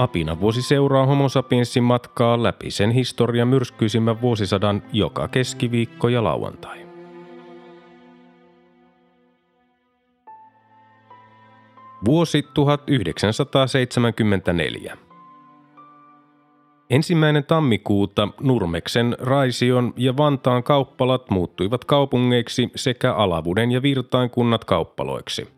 Apina vuosi seuraa Homo sapiensin matkaa läpi sen historian myrskyisimmän vuosisadan joka keskiviikko ja lauantai. Vuosi 1974. Ensimmäinen tammikuuta Nurmeksen, Raision ja Vantaan kauppalat muuttuivat kaupungeiksi sekä Alavuden ja Virtain kunnat kauppaloiksi.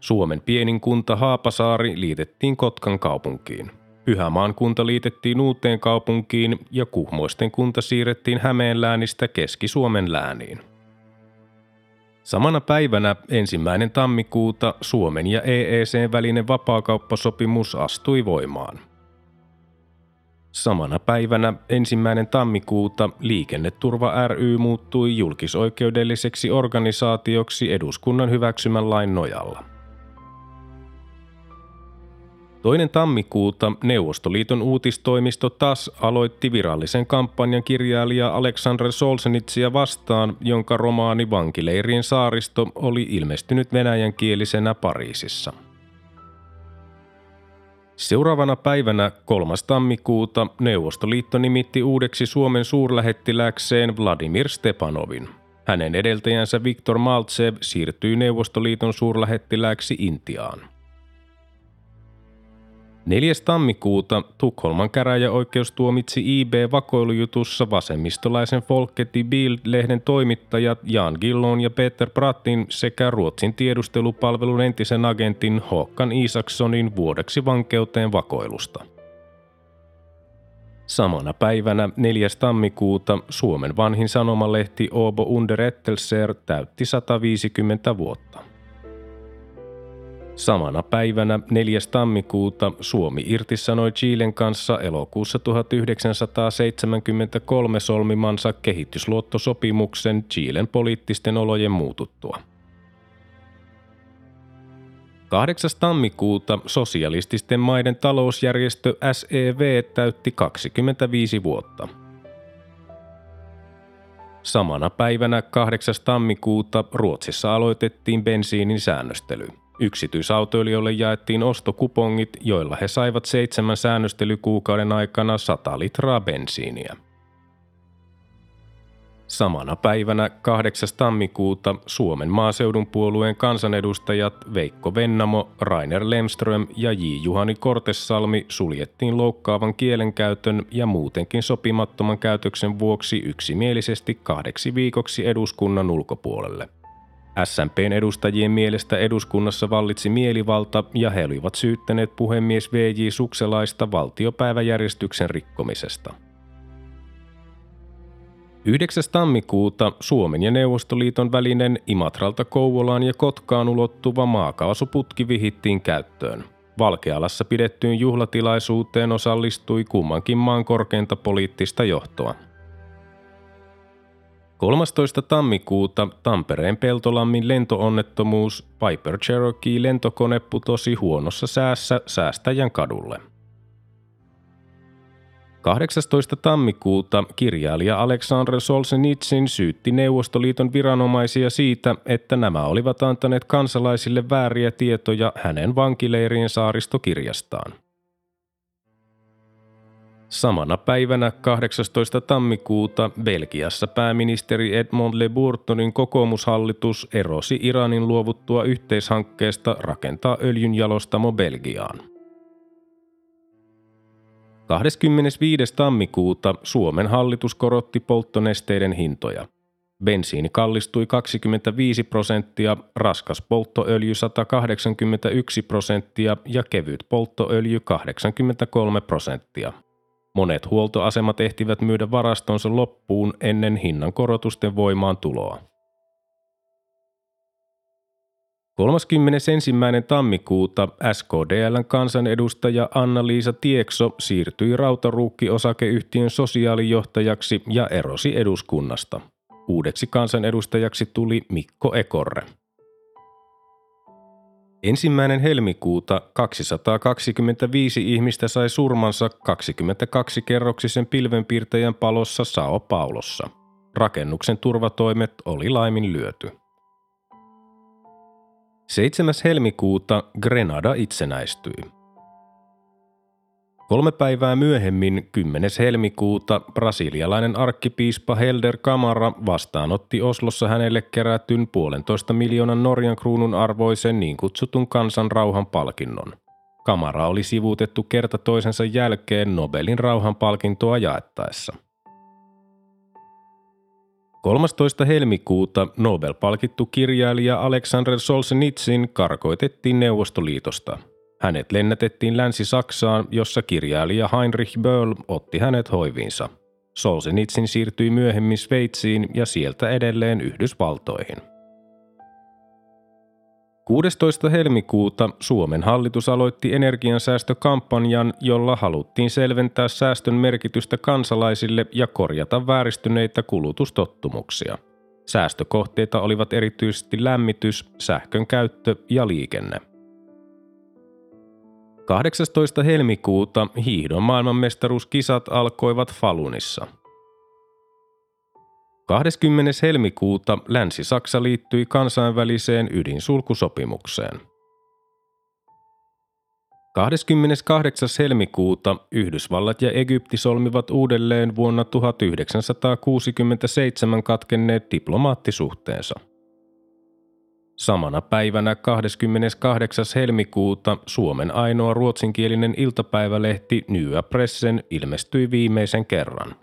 Suomen pienin kunta Haapasaari liitettiin Kotkan kaupunkiin. Pyhämaan kunta liitettiin uuteen kaupunkiin ja Kuhmoisten kunta siirrettiin Hämeenläänistä Keski-Suomen lääniin. Samana päivänä ensimmäinen tammikuuta Suomen ja EEC välinen vapaakauppasopimus astui voimaan. Samana päivänä ensimmäinen tammikuuta Liikenneturva ry muuttui julkisoikeudelliseksi organisaatioksi eduskunnan hyväksymän lain nojalla. Toinen tammikuuta Neuvostoliiton uutistoimisto TAS aloitti virallisen kampanjan kirjailija Aleksandr Solzhenitsia vastaan, jonka romaani Vankileirien saaristo oli ilmestynyt venäjänkielisenä Pariisissa. Seuraavana päivänä 3. tammikuuta Neuvostoliitto nimitti uudeksi Suomen suurlähettiläkseen Vladimir Stepanovin. Hänen edeltäjänsä Viktor Maltsev siirtyi Neuvostoliiton suurlähettiläksi Intiaan. 4. tammikuuta Tukholman käräjäoikeus tuomitsi IB-vakoilujutussa vasemmistolaisen Folketi Bild-lehden toimittajat Jan Gillon ja Peter Prattin sekä Ruotsin tiedustelupalvelun entisen agentin Håkan Isakssonin vuodeksi vankeuteen vakoilusta. Samana päivänä 4. tammikuuta Suomen vanhin sanomalehti Åbo Underrättelser täytti 150 vuotta. Samana päivänä 4. tammikuuta Suomi irtisanoi Chilen kanssa elokuussa 1973 solmimansa kehitysluottosopimuksen Chilen poliittisten olojen muututtua. 8. tammikuuta sosialististen maiden talousjärjestö SEV täytti 25 vuotta. Samana päivänä 8. tammikuuta Ruotsissa aloitettiin bensiinin säännöstely. Yksityisautoilijoille jaettiin ostokupongit, joilla he saivat seitsemän säännöstelykuukauden aikana 100 litraa bensiiniä. Samana päivänä 8. tammikuuta Suomen maaseudun puolueen kansanedustajat Veikko Vennamo, Rainer Lemström ja J. Juhani Kortessalmi suljettiin loukkaavan kielenkäytön ja muutenkin sopimattoman käytöksen vuoksi yksimielisesti kahdeksi viikoksi eduskunnan ulkopuolelle – SMPn edustajien mielestä eduskunnassa vallitsi mielivalta ja he olivat syyttäneet puhemies VJ Sukselaista valtiopäiväjärjestyksen rikkomisesta. 9. tammikuuta Suomen ja Neuvostoliiton välinen Imatralta Kouvolaan ja Kotkaan ulottuva maakaasuputki vihittiin käyttöön. Valkealassa pidettyyn juhlatilaisuuteen osallistui kummankin maan korkeinta poliittista johtoa – 13. tammikuuta Tampereen Peltolammin lentoonnettomuus Piper Cherokee lentokone putosi huonossa säässä säästäjän kadulle. 18. tammikuuta kirjailija Aleksandr Solzhenitsyn syytti Neuvostoliiton viranomaisia siitä, että nämä olivat antaneet kansalaisille vääriä tietoja hänen vankileirien saaristokirjastaan. Samana päivänä 18. tammikuuta Belgiassa pääministeri Edmond Le Bourtonin kokoomushallitus erosi Iranin luovuttua yhteishankkeesta rakentaa öljynjalostamo Belgiaan. 25. tammikuuta Suomen hallitus korotti polttonesteiden hintoja. Bensiini kallistui 25 prosenttia, raskas polttoöljy 181 prosenttia ja kevyt polttoöljy 83 prosenttia. Monet huoltoasemat ehtivät myydä varastonsa loppuun ennen hinnan korotusten voimaan tuloa. 31. tammikuuta SKDLn kansanedustaja Anna-Liisa Tiekso siirtyi Rautaruukki-osakeyhtiön sosiaalijohtajaksi ja erosi eduskunnasta. Uudeksi kansanedustajaksi tuli Mikko Ekorre. Ensimmäinen helmikuuta 225 ihmistä sai surmansa 22-kerroksisen pilvenpiirtäjän palossa Sao Paulossa. Rakennuksen turvatoimet oli laimin lyöty. 7. helmikuuta Grenada itsenäistyi. Kolme päivää myöhemmin, 10. helmikuuta, brasilialainen arkkipiispa Helder Kamara vastaanotti Oslossa hänelle kerätyn puolentoista miljoonan Norjan kruunun arvoisen niin kutsutun kansan rauhan palkinnon. Kamara oli sivuutettu kerta toisensa jälkeen Nobelin rauhanpalkintoa jaettaessa. 13. helmikuuta Nobel-palkittu kirjailija Alexander Solzhenitsyn karkoitettiin Neuvostoliitosta – hänet lennätettiin Länsi-Saksaan, jossa kirjailija Heinrich Böll otti hänet hoiviinsa. Solzhenitsyn siirtyi myöhemmin Sveitsiin ja sieltä edelleen Yhdysvaltoihin. 16. helmikuuta Suomen hallitus aloitti energiansäästökampanjan, jolla haluttiin selventää säästön merkitystä kansalaisille ja korjata vääristyneitä kulutustottumuksia. Säästökohteita olivat erityisesti lämmitys, sähkön käyttö ja liikenne. 18. helmikuuta hiihdon maailmanmestaruuskisat alkoivat Falunissa. 20. helmikuuta Länsi-Saksa liittyi kansainväliseen ydinsulkusopimukseen. 28. helmikuuta Yhdysvallat ja Egypti solmivat uudelleen vuonna 1967 katkenneet diplomaattisuhteensa – Samana päivänä 28. helmikuuta Suomen ainoa ruotsinkielinen iltapäivälehti Nya Pressen ilmestyi viimeisen kerran.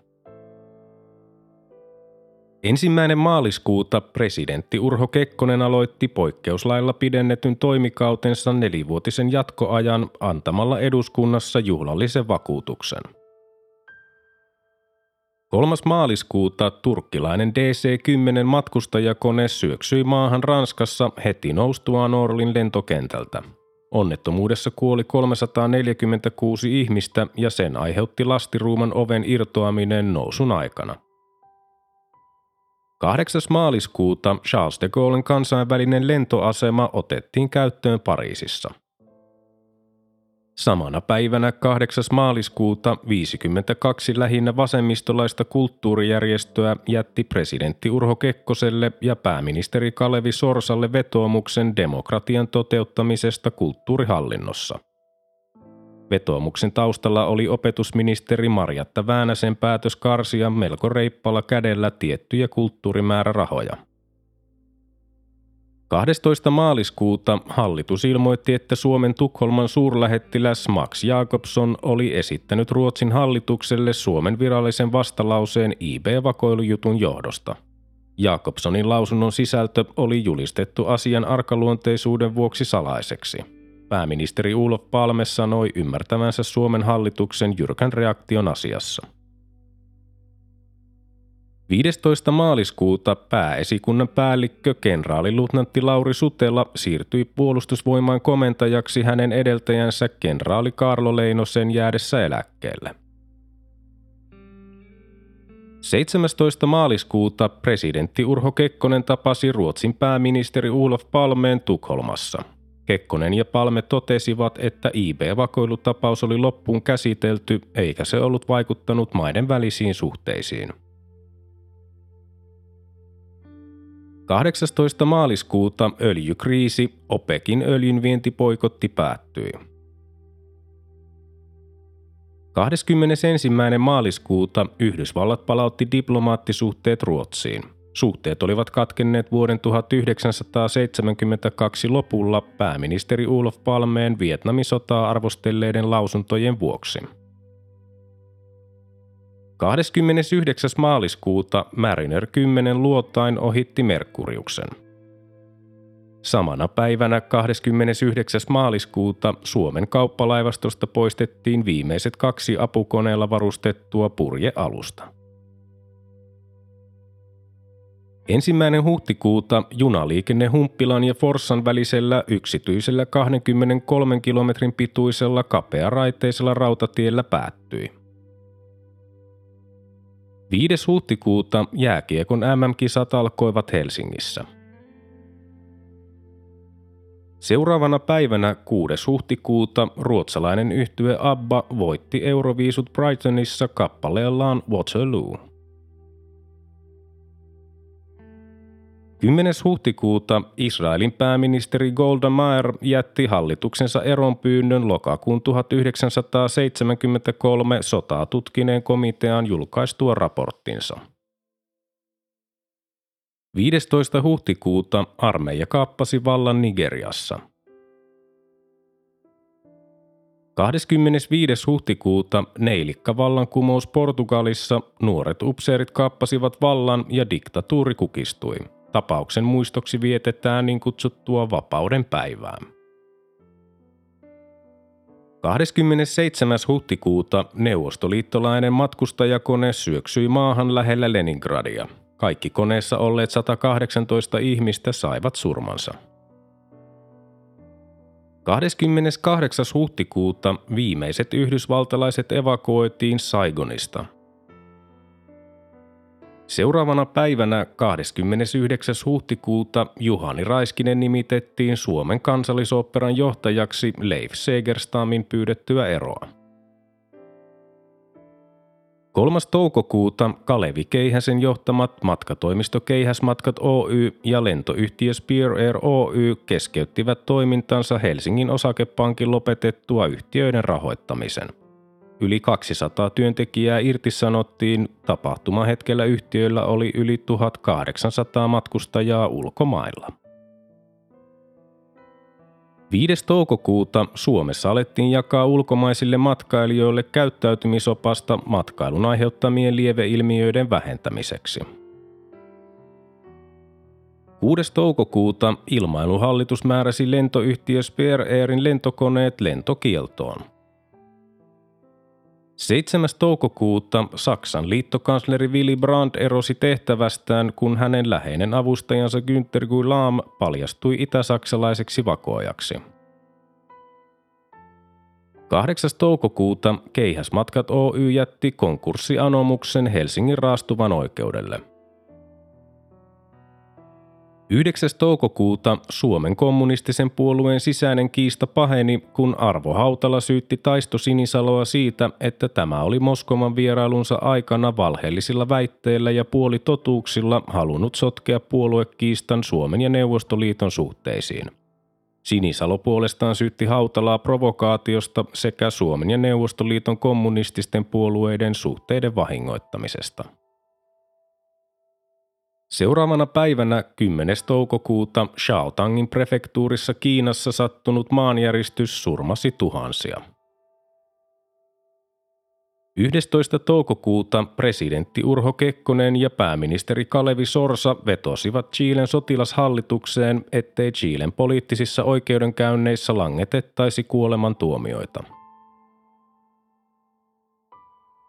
Ensimmäinen maaliskuuta presidentti Urho Kekkonen aloitti poikkeuslailla pidennetyn toimikautensa nelivuotisen jatkoajan antamalla eduskunnassa juhlallisen vakuutuksen – 3. maaliskuuta turkkilainen DC-10 matkustajakone syöksyi maahan Ranskassa heti noustuaan Orlin lentokentältä. Onnettomuudessa kuoli 346 ihmistä ja sen aiheutti lastiruuman oven irtoaminen nousun aikana. 8. maaliskuuta Charles de Gaullen kansainvälinen lentoasema otettiin käyttöön Pariisissa – Samana päivänä 8. maaliskuuta 52 lähinnä vasemmistolaista kulttuurijärjestöä jätti presidentti Urho Kekkoselle ja pääministeri Kalevi Sorsalle vetoomuksen demokratian toteuttamisesta kulttuurihallinnossa. Vetoomuksen taustalla oli opetusministeri Marjatta Väänäsen päätös karsia melko reippalla kädellä tiettyjä kulttuurimäärärahoja – 12. maaliskuuta hallitus ilmoitti, että Suomen Tukholman suurlähettiläs Max Jakobson oli esittänyt Ruotsin hallitukselle Suomen virallisen vastalauseen IB-vakoilujutun johdosta. Jakobsonin lausunnon sisältö oli julistettu asian arkaluonteisuuden vuoksi salaiseksi. Pääministeri Ulof Palme sanoi ymmärtävänsä Suomen hallituksen jyrkän reaktion asiassa – 15. maaliskuuta pääesikunnan päällikkö kenraaliluutnantti Lauri Sutela siirtyi puolustusvoimaan komentajaksi hänen edeltäjänsä kenraali Karlo Leinosen jäädessä eläkkeelle. 17. maaliskuuta presidentti Urho Kekkonen tapasi Ruotsin pääministeri Olof Palmeen Tukholmassa. Kekkonen ja Palme totesivat, että IB-vakoilutapaus oli loppuun käsitelty eikä se ollut vaikuttanut maiden välisiin suhteisiin – 18. maaliskuuta öljykriisi, OPEKin öljynvientipoikotti päättyi. 21. maaliskuuta Yhdysvallat palautti diplomaattisuhteet Ruotsiin. Suhteet olivat katkenneet vuoden 1972 lopulla pääministeri Olof Palmeen Vietnamin sotaa arvostelleiden lausuntojen vuoksi – 29. maaliskuuta Mariner 10 luotain ohitti Merkuriuksen. Samana päivänä 29. maaliskuuta Suomen kauppalaivastosta poistettiin viimeiset kaksi apukoneella varustettua purjealusta. Ensimmäinen huhtikuuta junaliikenne Humppilan ja Forssan välisellä yksityisellä 23 kilometrin pituisella kapearaiteisella rautatiellä päättyi. 5. huhtikuuta jääkiekon MM-kisat alkoivat Helsingissä. Seuraavana päivänä 6. huhtikuuta ruotsalainen yhtye ABBA voitti Euroviisut Brightonissa kappaleellaan Waterloo. 10. huhtikuuta Israelin pääministeri Golda Meir jätti hallituksensa eronpyynnön lokakuun 1973 sotaa tutkineen komitean julkaistua raporttinsa. 15. huhtikuuta armeija kaappasi vallan Nigeriassa. 25. huhtikuuta neilikka-vallankumous Portugalissa nuoret upseerit kaappasivat vallan ja diktatuuri kukistui. Tapauksen muistoksi vietetään niin kutsuttua vapauden päivää. 27. huhtikuuta neuvostoliittolainen matkustajakone syöksyi maahan lähellä Leningradia. Kaikki koneessa olleet 118 ihmistä saivat surmansa. 28. huhtikuuta viimeiset yhdysvaltalaiset evakuoitiin Saigonista – Seuraavana päivänä 29. huhtikuuta Juhani Raiskinen nimitettiin Suomen kansallisoopperan johtajaksi Leif Segerstamin pyydettyä eroa. 3. toukokuuta Kalevi Keihäsen johtamat matkatoimisto Keihäsmatkat Oy ja lentoyhtiö Spear Air Oy keskeyttivät toimintansa Helsingin osakepankin lopetettua yhtiöiden rahoittamisen – Yli 200 työntekijää irtisanottiin. Tapahtumahetkellä yhtiöillä oli yli 1800 matkustajaa ulkomailla. 5. toukokuuta Suomessa alettiin jakaa ulkomaisille matkailijoille käyttäytymisopasta matkailun aiheuttamien lieveilmiöiden vähentämiseksi. 6. toukokuuta ilmailuhallitus määräsi lentoyhtiö Spear Airin lentokoneet lentokieltoon – 7. toukokuuta Saksan liittokansleri Willy Brandt erosi tehtävästään, kun hänen läheinen avustajansa Günther Gulam paljastui itäsaksalaiseksi vakoajaksi. 8. toukokuuta Keihäsmatkat Oy jätti konkurssianomuksen Helsingin raastuvan oikeudelle – 9. toukokuuta Suomen kommunistisen puolueen sisäinen kiista paheni, kun Arvo Hautala syytti Taisto Sinisaloa siitä, että tämä oli Moskovan vierailunsa aikana valheellisilla väitteillä ja puolitotuuksilla halunnut sotkea puoluekiistan Suomen ja Neuvostoliiton suhteisiin. Sinisalo puolestaan syytti Hautalaa provokaatiosta sekä Suomen ja Neuvostoliiton kommunististen puolueiden suhteiden vahingoittamisesta. Seuraavana päivänä 10. toukokuuta Shaotangin prefektuurissa Kiinassa sattunut maanjäristys surmasi tuhansia. 11. toukokuuta presidentti Urho Kekkonen ja pääministeri Kalevi Sorsa vetosivat Chilen sotilashallitukseen, ettei Chilen poliittisissa oikeudenkäynneissä langetettaisi kuolemantuomioita –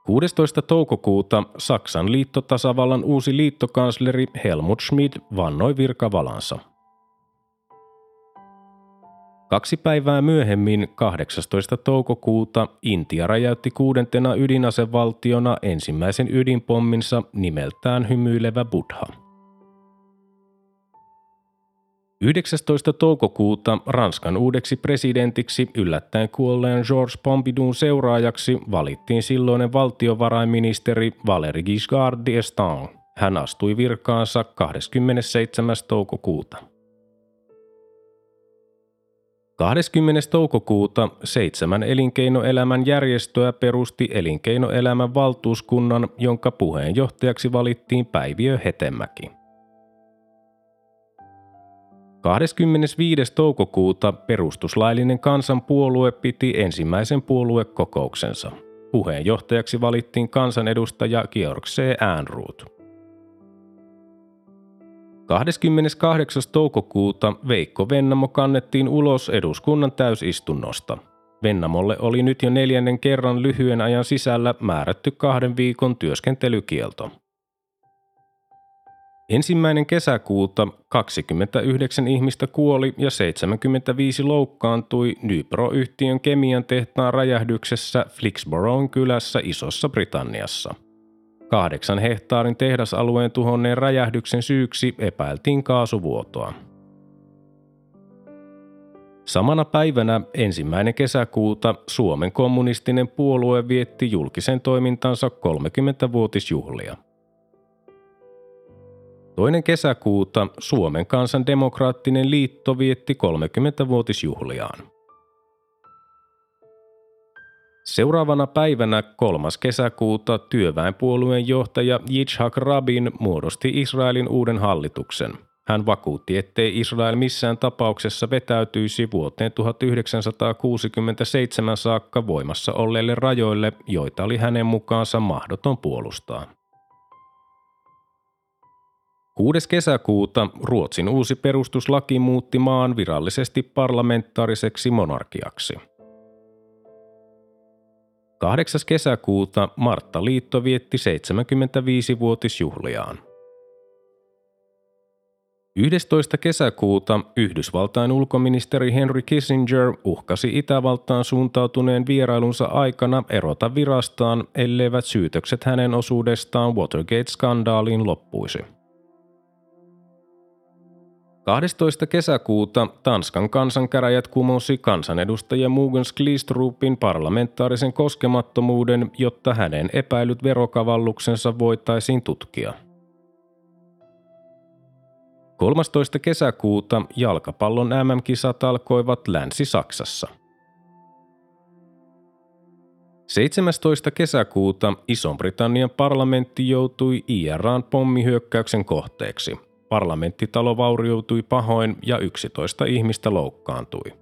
16. toukokuuta Saksan liittotasavallan uusi liittokansleri Helmut Schmidt vannoi virkavalansa. Kaksi päivää myöhemmin, 18. toukokuuta, Intia räjäytti kuudentena ydinasevaltiona ensimmäisen ydinpomminsa nimeltään hymyilevä Buddha. 19. toukokuuta Ranskan uudeksi presidentiksi yllättäen kuolleen Georges Pompidou'n seuraajaksi valittiin silloinen valtiovarainministeri Valéry Giscard d'Estaing. Hän astui virkaansa 27. toukokuuta. 20. toukokuuta seitsemän elinkeinoelämän järjestöä perusti elinkeinoelämän valtuuskunnan, jonka puheenjohtajaksi valittiin Päiviö Hetemäki. 25. toukokuuta perustuslaillinen kansanpuolue piti ensimmäisen puoluekokouksensa. Puheenjohtajaksi valittiin kansanedustaja Georg C. Äänruut. 28. toukokuuta Veikko Vennamo kannettiin ulos eduskunnan täysistunnosta. Vennamolle oli nyt jo neljännen kerran lyhyen ajan sisällä määrätty kahden viikon työskentelykielto. Ensimmäinen kesäkuuta 29 ihmistä kuoli ja 75 loukkaantui Nypro-yhtiön kemian tehtaan räjähdyksessä Flixboroughin kylässä Isossa Britanniassa. Kahdeksan hehtaarin tehdasalueen tuhonneen räjähdyksen syyksi epäiltiin kaasuvuotoa. Samana päivänä ensimmäinen kesäkuuta Suomen kommunistinen puolue vietti julkisen toimintansa 30-vuotisjuhlia – Toinen kesäkuuta Suomen kansan demokraattinen liitto vietti 30-vuotisjuhliaan. Seuraavana päivänä 3. kesäkuuta työväenpuolueen johtaja Yitzhak Rabin muodosti Israelin uuden hallituksen. Hän vakuutti, ettei Israel missään tapauksessa vetäytyisi vuoteen 1967 saakka voimassa olleille rajoille, joita oli hänen mukaansa mahdoton puolustaa. 6. kesäkuuta Ruotsin uusi perustuslaki muutti maan virallisesti parlamentaariseksi monarkiaksi. 8. kesäkuuta Martta Liitto vietti 75-vuotisjuhliaan. 11. kesäkuuta Yhdysvaltain ulkoministeri Henry Kissinger uhkasi Itävaltaan suuntautuneen vierailunsa aikana erota virastaan, elleivät syytökset hänen osuudestaan Watergate-skandaaliin loppuisi. 12. kesäkuuta Tanskan kansankäräjät kumosi kansanedustaja Mugens Glistrupin parlamentaarisen koskemattomuuden, jotta hänen epäilyt verokavalluksensa voitaisiin tutkia. 13. kesäkuuta jalkapallon MM-kisat alkoivat Länsi-Saksassa. 17. kesäkuuta Ison-Britannian parlamentti joutui IRAn pommihyökkäyksen kohteeksi – Parlamenttitalo vaurioitui pahoin ja 11 ihmistä loukkaantui.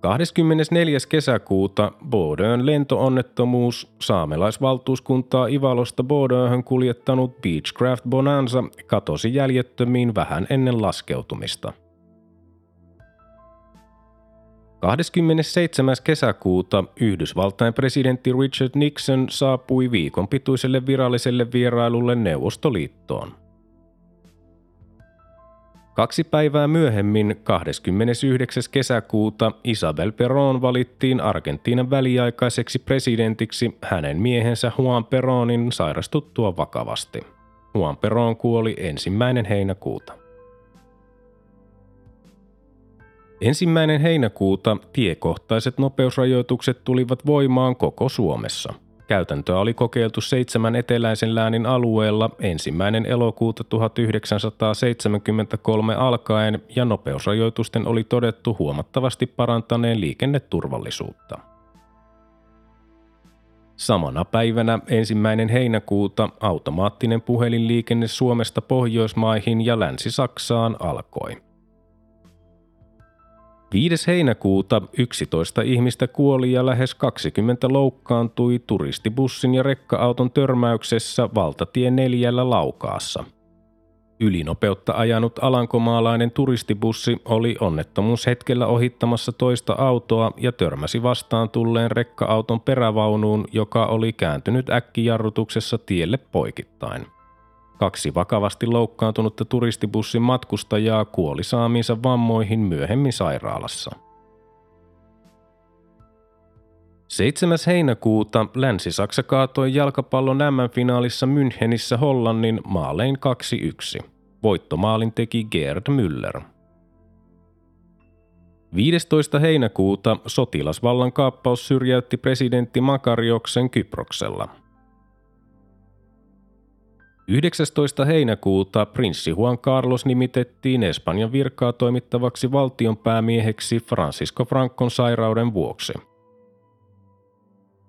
24. kesäkuuta Bordeaux lentoonnettomuus saamelaisvaltuuskuntaa Ivalosta Bordeauxhön kuljettanut Beechcraft Bonanza katosi jäljettömiin vähän ennen laskeutumista – 27. kesäkuuta Yhdysvaltain presidentti Richard Nixon saapui viikon pituiselle viralliselle vierailulle Neuvostoliittoon. Kaksi päivää myöhemmin, 29. kesäkuuta, Isabel Perón valittiin Argentiinan väliaikaiseksi presidentiksi hänen miehensä Juan Peronin sairastuttua vakavasti. Juan Perón kuoli ensimmäinen heinäkuuta. Ensimmäinen heinäkuuta tiekohtaiset nopeusrajoitukset tulivat voimaan koko Suomessa. Käytäntöä oli kokeiltu seitsemän eteläisen läänin alueella ensimmäinen elokuuta 1973 alkaen ja nopeusrajoitusten oli todettu huomattavasti parantaneen liikenneturvallisuutta. Samana päivänä ensimmäinen heinäkuuta automaattinen puhelinliikenne Suomesta Pohjoismaihin ja Länsi-Saksaan alkoi – 5. heinäkuuta 11 ihmistä kuoli ja lähes 20 loukkaantui turistibussin ja rekka-auton törmäyksessä valtatie neljällä Laukaassa. Ylinopeutta ajanut alankomaalainen turistibussi oli onnettomuushetkellä ohittamassa toista autoa ja törmäsi vastaan tulleen rekka-auton perävaunuun, joka oli kääntynyt äkkijarrutuksessa tielle poikittain – Kaksi vakavasti loukkaantunutta turistibussin matkustajaa kuoli saamiinsa vammoihin myöhemmin sairaalassa. 7. heinäkuuta Länsi-Saksa kaatoi jalkapallon M-finaalissa Münchenissä Hollannin maalein 2-1. Voittomaalin teki Gerd Müller. 15. heinäkuuta sotilasvallan kaappaus syrjäytti presidentti Makarioksen Kyproksella – 19. heinäkuuta prinssi Juan Carlos nimitettiin Espanjan virkaa toimittavaksi valtionpäämieheksi Francisco Francon sairauden vuoksi.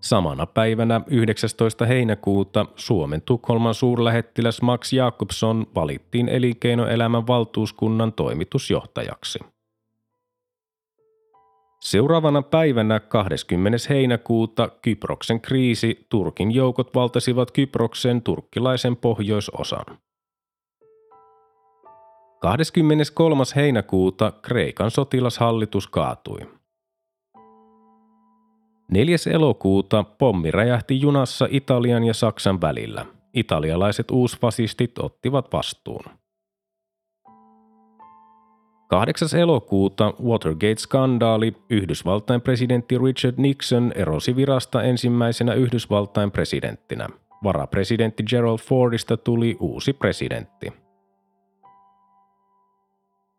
Samana päivänä 19. heinäkuuta Suomen Tukholman suurlähettiläs Max Jakobson valittiin elinkeinoelämän valtuuskunnan toimitusjohtajaksi. Seuraavana päivänä 20. heinäkuuta Kyproksen kriisi Turkin joukot valtasivat Kyproksen turkkilaisen pohjoisosan. 23. heinäkuuta Kreikan sotilashallitus kaatui. 4. elokuuta pommi räjähti junassa Italian ja Saksan välillä. Italialaiset uusfasistit ottivat vastuun. 8. elokuuta Watergate-skandaali Yhdysvaltain presidentti Richard Nixon erosi virasta ensimmäisenä Yhdysvaltain presidenttinä. Varapresidentti Gerald Fordista tuli uusi presidentti.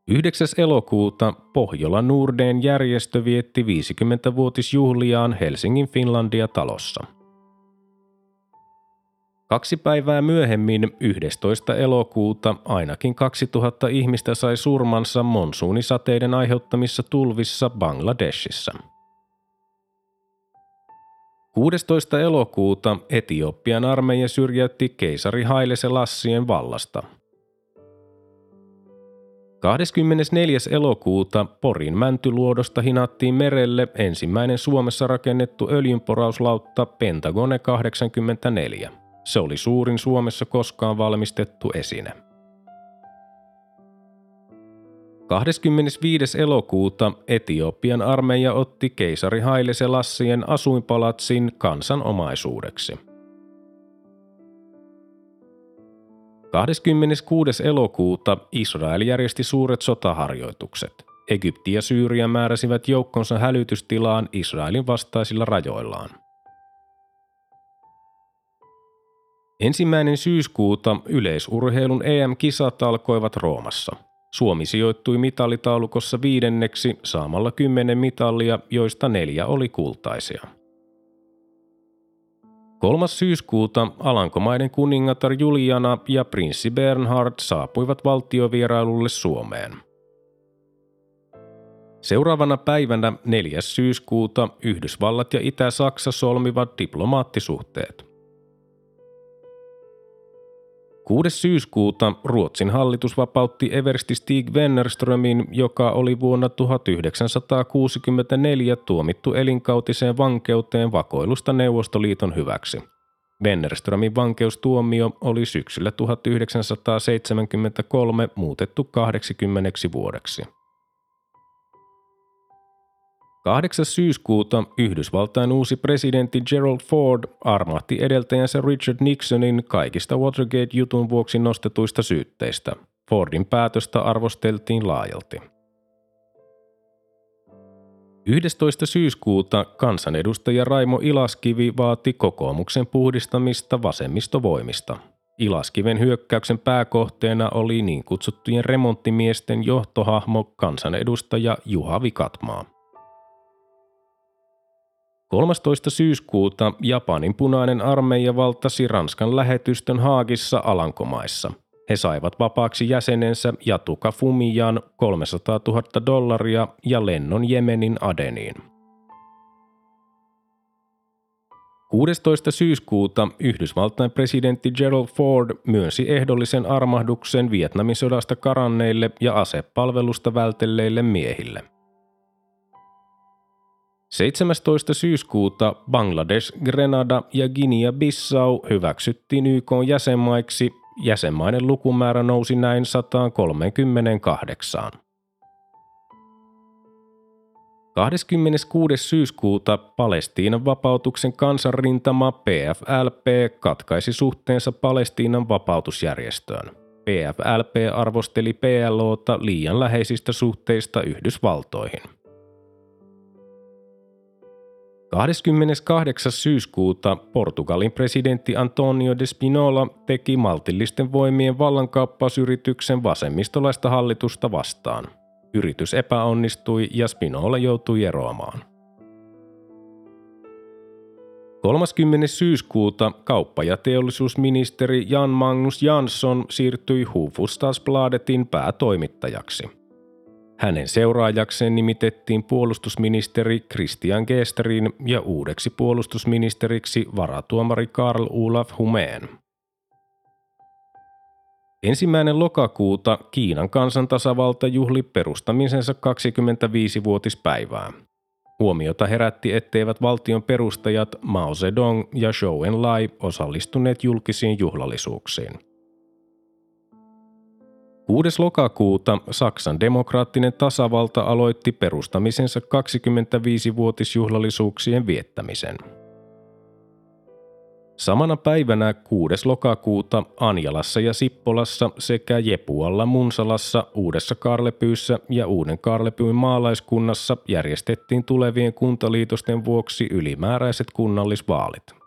9. elokuuta Pohjola Nordeen järjestö vietti 50-vuotisjuhliaan Helsingin Finlandia talossa. Kaksi päivää myöhemmin, 11. elokuuta, ainakin 2000 ihmistä sai surmansa monsuunisateiden aiheuttamissa tulvissa Bangladeshissa. 16. elokuuta Etiopian armeija syrjäytti keisari Haile Selassien vallasta – 24. elokuuta Porin mäntyluodosta hinattiin merelle ensimmäinen Suomessa rakennettu öljynporauslautta Pentagone 84. Se oli suurin Suomessa koskaan valmistettu esine. 25. elokuuta Etiopian armeija otti keisari Haile Selassien asuinpalatsin kansanomaisuudeksi – 26. elokuuta Israel järjesti suuret sotaharjoitukset. Egypti ja Syyria määräsivät joukkonsa hälytystilaan Israelin vastaisilla rajoillaan. Ensimmäinen syyskuuta yleisurheilun EM-kisat alkoivat Roomassa. Suomi sijoittui mitallitaulukossa viidenneksi saamalla kymmenen mitallia, joista neljä oli kultaisia. 3. syyskuuta Alankomaiden kuningatar Juliana ja prinssi Bernhard saapuivat valtiovierailulle Suomeen. Seuraavana päivänä 4. syyskuuta Yhdysvallat ja Itä-Saksa solmivat diplomaattisuhteet. 6. syyskuuta Ruotsin hallitus vapautti Eversti Stig Wennerströmin, joka oli vuonna 1964 tuomittu elinkautiseen vankeuteen vakoilusta Neuvostoliiton hyväksi. Wennerströmin vankeustuomio oli syksyllä 1973 muutettu 80 vuodeksi. 8. syyskuuta Yhdysvaltain uusi presidentti Gerald Ford armahti edeltäjänsä Richard Nixonin kaikista Watergate-jutun vuoksi nostetuista syytteistä. Fordin päätöstä arvosteltiin laajalti. 11. syyskuuta kansanedustaja Raimo Ilaskivi vaati kokoomuksen puhdistamista vasemmistovoimista. Ilaskiven hyökkäyksen pääkohteena oli niin kutsuttujen remonttimiesten johtohahmo kansanedustaja Juha Vikatmaa. 13. syyskuuta Japanin punainen armeija valtasi Ranskan lähetystön Haagissa Alankomaissa. He saivat vapaaksi jäsenensä Jatuka Fumijan 300 000 dollaria ja lennon Jemenin Adeniin. 16. syyskuuta Yhdysvaltain presidentti Gerald Ford myönsi ehdollisen armahduksen Vietnamin sodasta karanneille ja asepalvelusta vältelleille miehille – 17. syyskuuta Bangladesh, Grenada ja Guinea-Bissau hyväksyttiin YK jäsenmaiksi. Jäsenmaiden lukumäärä nousi näin 138. 26. syyskuuta Palestiinan vapautuksen kansanrintama PFLP katkaisi suhteensa Palestiinan vapautusjärjestöön. PFLP arvosteli PLOta liian läheisistä suhteista Yhdysvaltoihin. 28. syyskuuta Portugalin presidentti Antonio de Spinola teki maltillisten voimien vallankaappausyrityksen vasemmistolaista hallitusta vastaan. Yritys epäonnistui ja Spinola joutui eroamaan. 30. syyskuuta kauppa- ja teollisuusministeri Jan Magnus Jansson siirtyi Hufvudstadsbladetin päätoimittajaksi – hänen seuraajakseen nimitettiin puolustusministeri Christian Gesterin ja uudeksi puolustusministeriksi varatuomari Karl Olaf Humeen. Ensimmäinen lokakuuta Kiinan kansantasavalta juhli perustamisensa 25-vuotispäivää. Huomiota herätti, etteivät valtion perustajat Mao Zedong ja Zhou Enlai osallistuneet julkisiin juhlallisuuksiin – 6. lokakuuta Saksan demokraattinen tasavalta aloitti perustamisensa 25-vuotisjuhlallisuuksien viettämisen. Samana päivänä 6. lokakuuta Anjalassa ja Sippolassa sekä Jepualla Munsalassa, Uudessa Karlepyyssä ja Uuden Karlepyyn maalaiskunnassa järjestettiin tulevien kuntaliitosten vuoksi ylimääräiset kunnallisvaalit.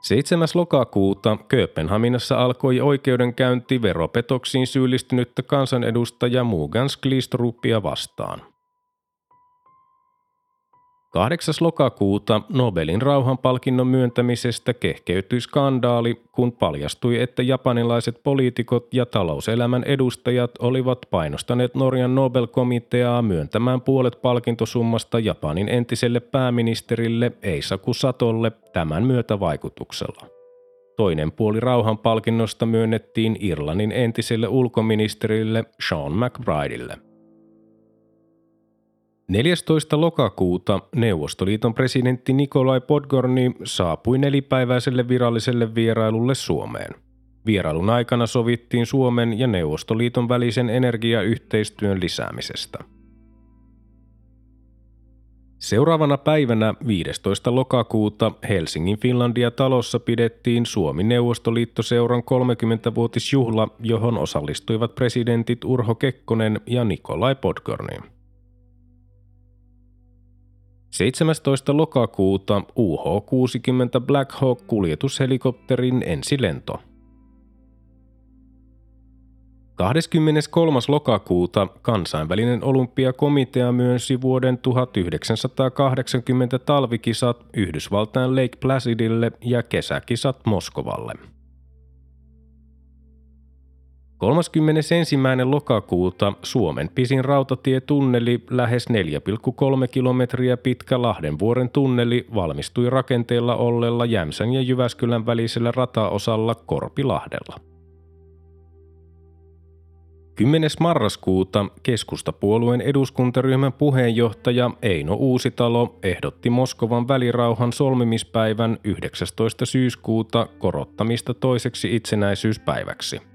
7. lokakuuta Kööpenhaminassa alkoi oikeudenkäynti veropetoksiin syyllistynyttä kansanedustaja Mugan Glistrupia vastaan. 8. lokakuuta Nobelin rauhanpalkinnon myöntämisestä kehkeytyi skandaali, kun paljastui, että japanilaiset poliitikot ja talouselämän edustajat olivat painostaneet Norjan Nobel-komiteaa myöntämään puolet palkintosummasta Japanin entiselle pääministerille Eisaku Satolle tämän myötävaikutuksella. Toinen puoli rauhanpalkinnosta myönnettiin Irlannin entiselle ulkoministerille Sean McBrideille – 14. lokakuuta Neuvostoliiton presidentti Nikolai Podgorny saapui nelipäiväiselle viralliselle vierailulle Suomeen. Vierailun aikana sovittiin Suomen ja Neuvostoliiton välisen energiayhteistyön lisäämisestä. Seuraavana päivänä 15. lokakuuta Helsingin Finlandia-talossa pidettiin Suomi-Neuvostoliitto-seuran 30-vuotisjuhla, johon osallistuivat presidentit Urho Kekkonen ja Nikolai Podgorny. 17. lokakuuta UH-60 Black Hawk kuljetushelikopterin ensilento. 23. lokakuuta kansainvälinen olympiakomitea myönsi vuoden 1980 talvikisat Yhdysvaltain Lake Placidille ja kesäkisat Moskovalle. 31. lokakuuta Suomen pisin rautatietunneli, lähes 4,3 kilometriä pitkä Lahdenvuoren tunneli, valmistui rakenteella olleella Jämsän ja Jyväskylän välisellä rataosalla Korpilahdella. 10. marraskuuta keskustapuolueen eduskuntaryhmän puheenjohtaja Eino Uusitalo ehdotti Moskovan välirauhan solmimispäivän 19. syyskuuta korottamista toiseksi itsenäisyyspäiväksi –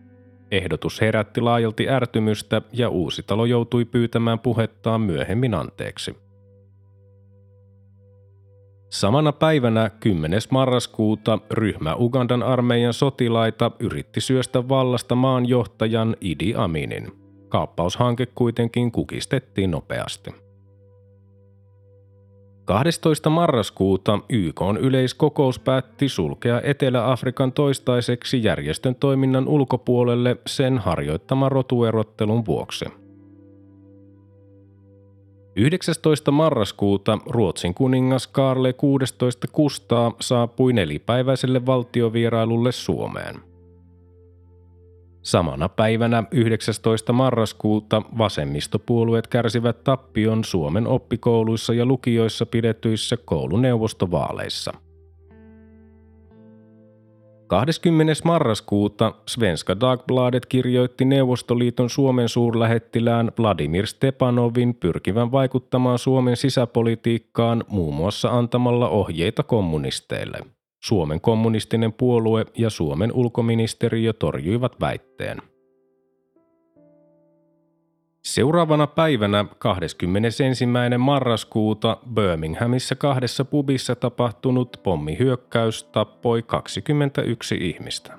Ehdotus herätti laajalti ärtymystä ja Uusitalo joutui pyytämään puhettaan myöhemmin anteeksi. Samana päivänä 10. marraskuuta ryhmä Ugandan armeijan sotilaita yritti syöstä vallasta maanjohtajan Idi Aminin. Kaappaushanke kuitenkin kukistettiin nopeasti. 12. marraskuuta YK yleiskokous päätti sulkea Etelä-Afrikan toistaiseksi järjestön toiminnan ulkopuolelle sen harjoittaman rotuerottelun vuoksi. 19. marraskuuta Ruotsin kuningas Karle 16 Kustaa saapui nelipäiväiselle valtiovierailulle Suomeen – Samana päivänä 19. marraskuuta vasemmistopuolueet kärsivät tappion Suomen oppikouluissa ja lukioissa pidetyissä kouluneuvostovaaleissa. 20. marraskuuta Svenska Dagbladet kirjoitti Neuvostoliiton Suomen suurlähettilään Vladimir Stepanovin pyrkivän vaikuttamaan Suomen sisäpolitiikkaan muun muassa antamalla ohjeita kommunisteille – Suomen kommunistinen puolue ja Suomen ulkoministeriö torjuivat väitteen. Seuraavana päivänä 21. marraskuuta Birminghamissa kahdessa pubissa tapahtunut pommihyökkäys tappoi 21 ihmistä.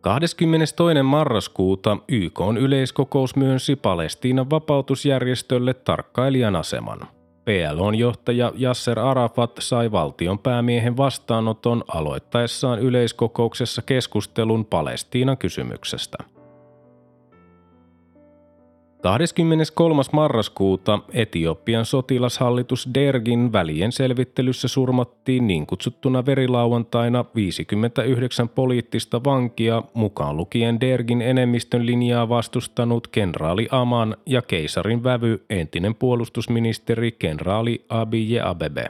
22. marraskuuta YK yleiskokous myönsi Palestiinan vapautusjärjestölle tarkkailijan aseman – PLOn johtaja Yasser Arafat sai valtion päämiehen vastaanoton aloittaessaan yleiskokouksessa keskustelun Palestiinan kysymyksestä. 23. marraskuuta Etiopian sotilashallitus Dergin välien selvittelyssä surmattiin niin kutsuttuna verilauantaina 59 poliittista vankia, mukaan lukien Dergin enemmistön linjaa vastustanut kenraali Aman ja keisarin vävy entinen puolustusministeri kenraali Abiy Abebe.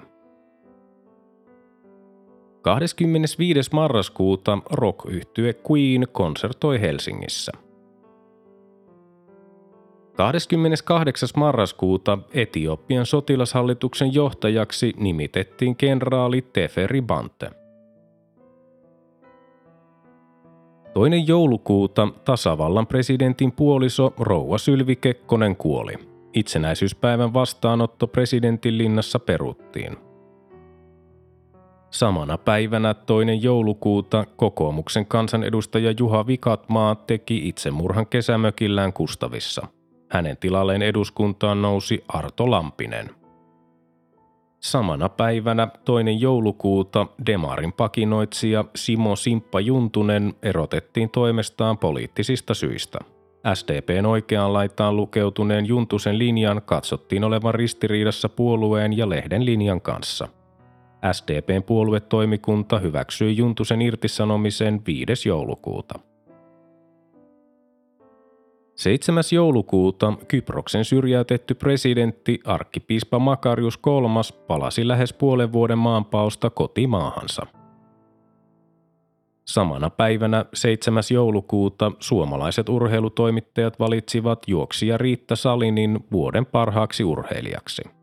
25. marraskuuta rock-yhtye Queen konsertoi Helsingissä – 28. marraskuuta Etiopian sotilashallituksen johtajaksi nimitettiin kenraali Teferi Bante. Toinen joulukuuta tasavallan presidentin puoliso Rouva Sylvi Kekkonen kuoli. Itsenäisyyspäivän vastaanotto presidentin linnassa peruttiin. Samana päivänä toinen joulukuuta kokoomuksen kansanedustaja Juha Vikatmaa teki itsemurhan kesämökillään Kustavissa. Hänen tilalleen eduskuntaan nousi Arto Lampinen – Samana päivänä toinen joulukuuta Demarin pakinoitsija Simo Simppa Juntunen erotettiin toimestaan poliittisista syistä. SDPn oikeaan laitaan lukeutuneen Juntusen linjan katsottiin olevan ristiriidassa puolueen ja lehden linjan kanssa. SDPn puoluetoimikunta hyväksyi Juntusen irtisanomisen 5. joulukuuta. 7. joulukuuta Kyproksen syrjäytetty presidentti arkkipiispa Makarius III palasi lähes puolen vuoden maanpausta kotimaahansa. Samana päivänä 7. joulukuuta suomalaiset urheilutoimittajat valitsivat juoksija Riitta Salinin vuoden parhaaksi urheilijaksi –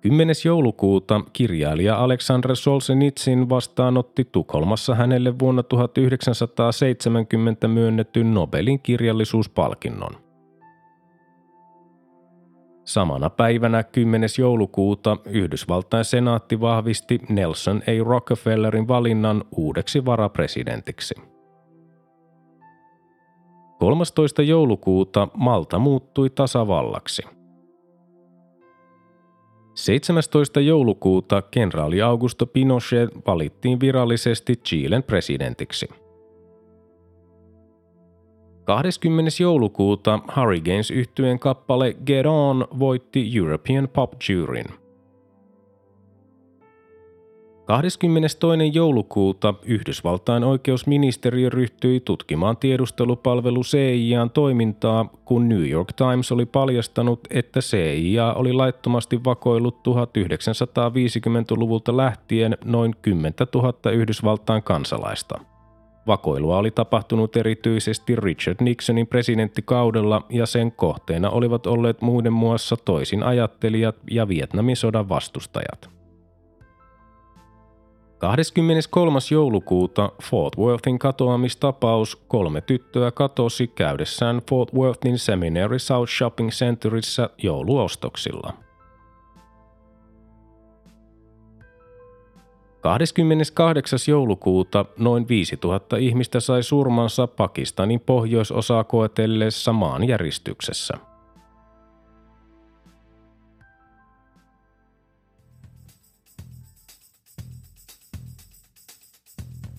10. joulukuuta kirjailija Aleksandr Solzhenitsyn vastaanotti Tukholmassa hänelle vuonna 1970 myönnetyn Nobelin kirjallisuuspalkinnon. Samana päivänä 10. joulukuuta Yhdysvaltain senaatti vahvisti Nelson A. Rockefellerin valinnan uudeksi varapresidentiksi. 13. joulukuuta Malta muuttui tasavallaksi – 17. joulukuuta kenraali Augusto Pinochet valittiin virallisesti Chilen presidentiksi. 20. joulukuuta Hurricanes yhtyeen kappale Get On voitti European Pop Juryn – 22. joulukuuta Yhdysvaltain oikeusministeriö ryhtyi tutkimaan tiedustelupalvelu CIAn toimintaa, kun New York Times oli paljastanut, että CIA oli laittomasti vakoillut 1950-luvulta lähtien noin 10 000 Yhdysvaltain kansalaista. Vakoilua oli tapahtunut erityisesti Richard Nixonin presidenttikaudella ja sen kohteena olivat olleet muiden muassa toisin ajattelijat ja Vietnamin sodan vastustajat. 23. joulukuuta Fort Worthin katoamistapaus kolme tyttöä katosi käydessään Fort Worthin Seminary South Shopping Centerissä jouluostoksilla. 28. joulukuuta noin 5000 ihmistä sai surmansa Pakistanin pohjoisosaa koetelleessa maanjäristyksessä –